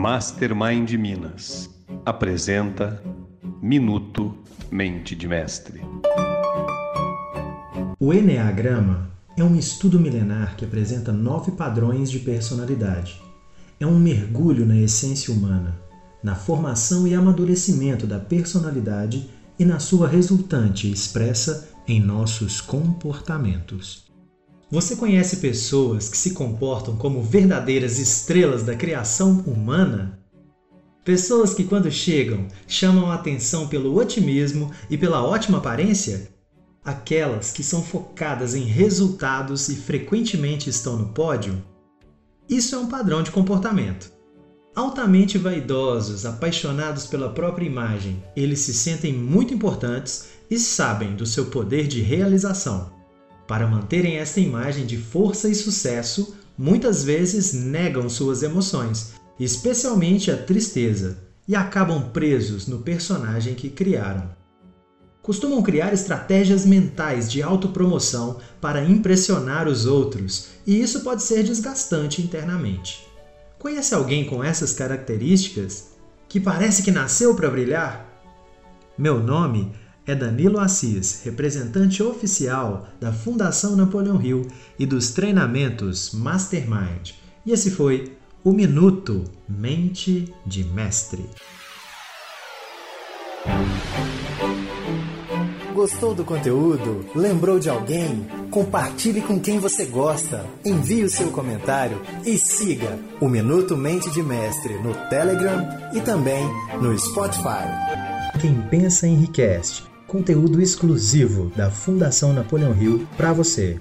Mastermind Minas apresenta Minuto Mente de Mestre. O Enneagrama é um estudo milenar que apresenta nove padrões de personalidade. É um mergulho na essência humana, na formação e amadurecimento da personalidade e na sua resultante expressa em nossos comportamentos. Você conhece pessoas que se comportam como verdadeiras estrelas da criação humana? Pessoas que, quando chegam, chamam a atenção pelo otimismo e pela ótima aparência? Aquelas que são focadas em resultados e frequentemente estão no pódio? Isso é um padrão de comportamento. Altamente vaidosos, apaixonados pela própria imagem, eles se sentem muito importantes e sabem do seu poder de realização. Para manterem esta imagem de força e sucesso, muitas vezes negam suas emoções, especialmente a tristeza, e acabam presos no personagem que criaram. Costumam criar estratégias mentais de autopromoção para impressionar os outros, e isso pode ser desgastante internamente. Conhece alguém com essas características que parece que nasceu para brilhar? Meu nome é Danilo Assis, representante oficial da Fundação Napoleão Hill e dos treinamentos Mastermind. E esse foi o Minuto Mente de Mestre. Gostou do conteúdo? Lembrou de alguém? Compartilhe com quem você gosta. Envie o seu comentário e siga o Minuto Mente de Mestre no Telegram e também no Spotify. Quem pensa enriquece conteúdo exclusivo da Fundação Napoleão Hill para você.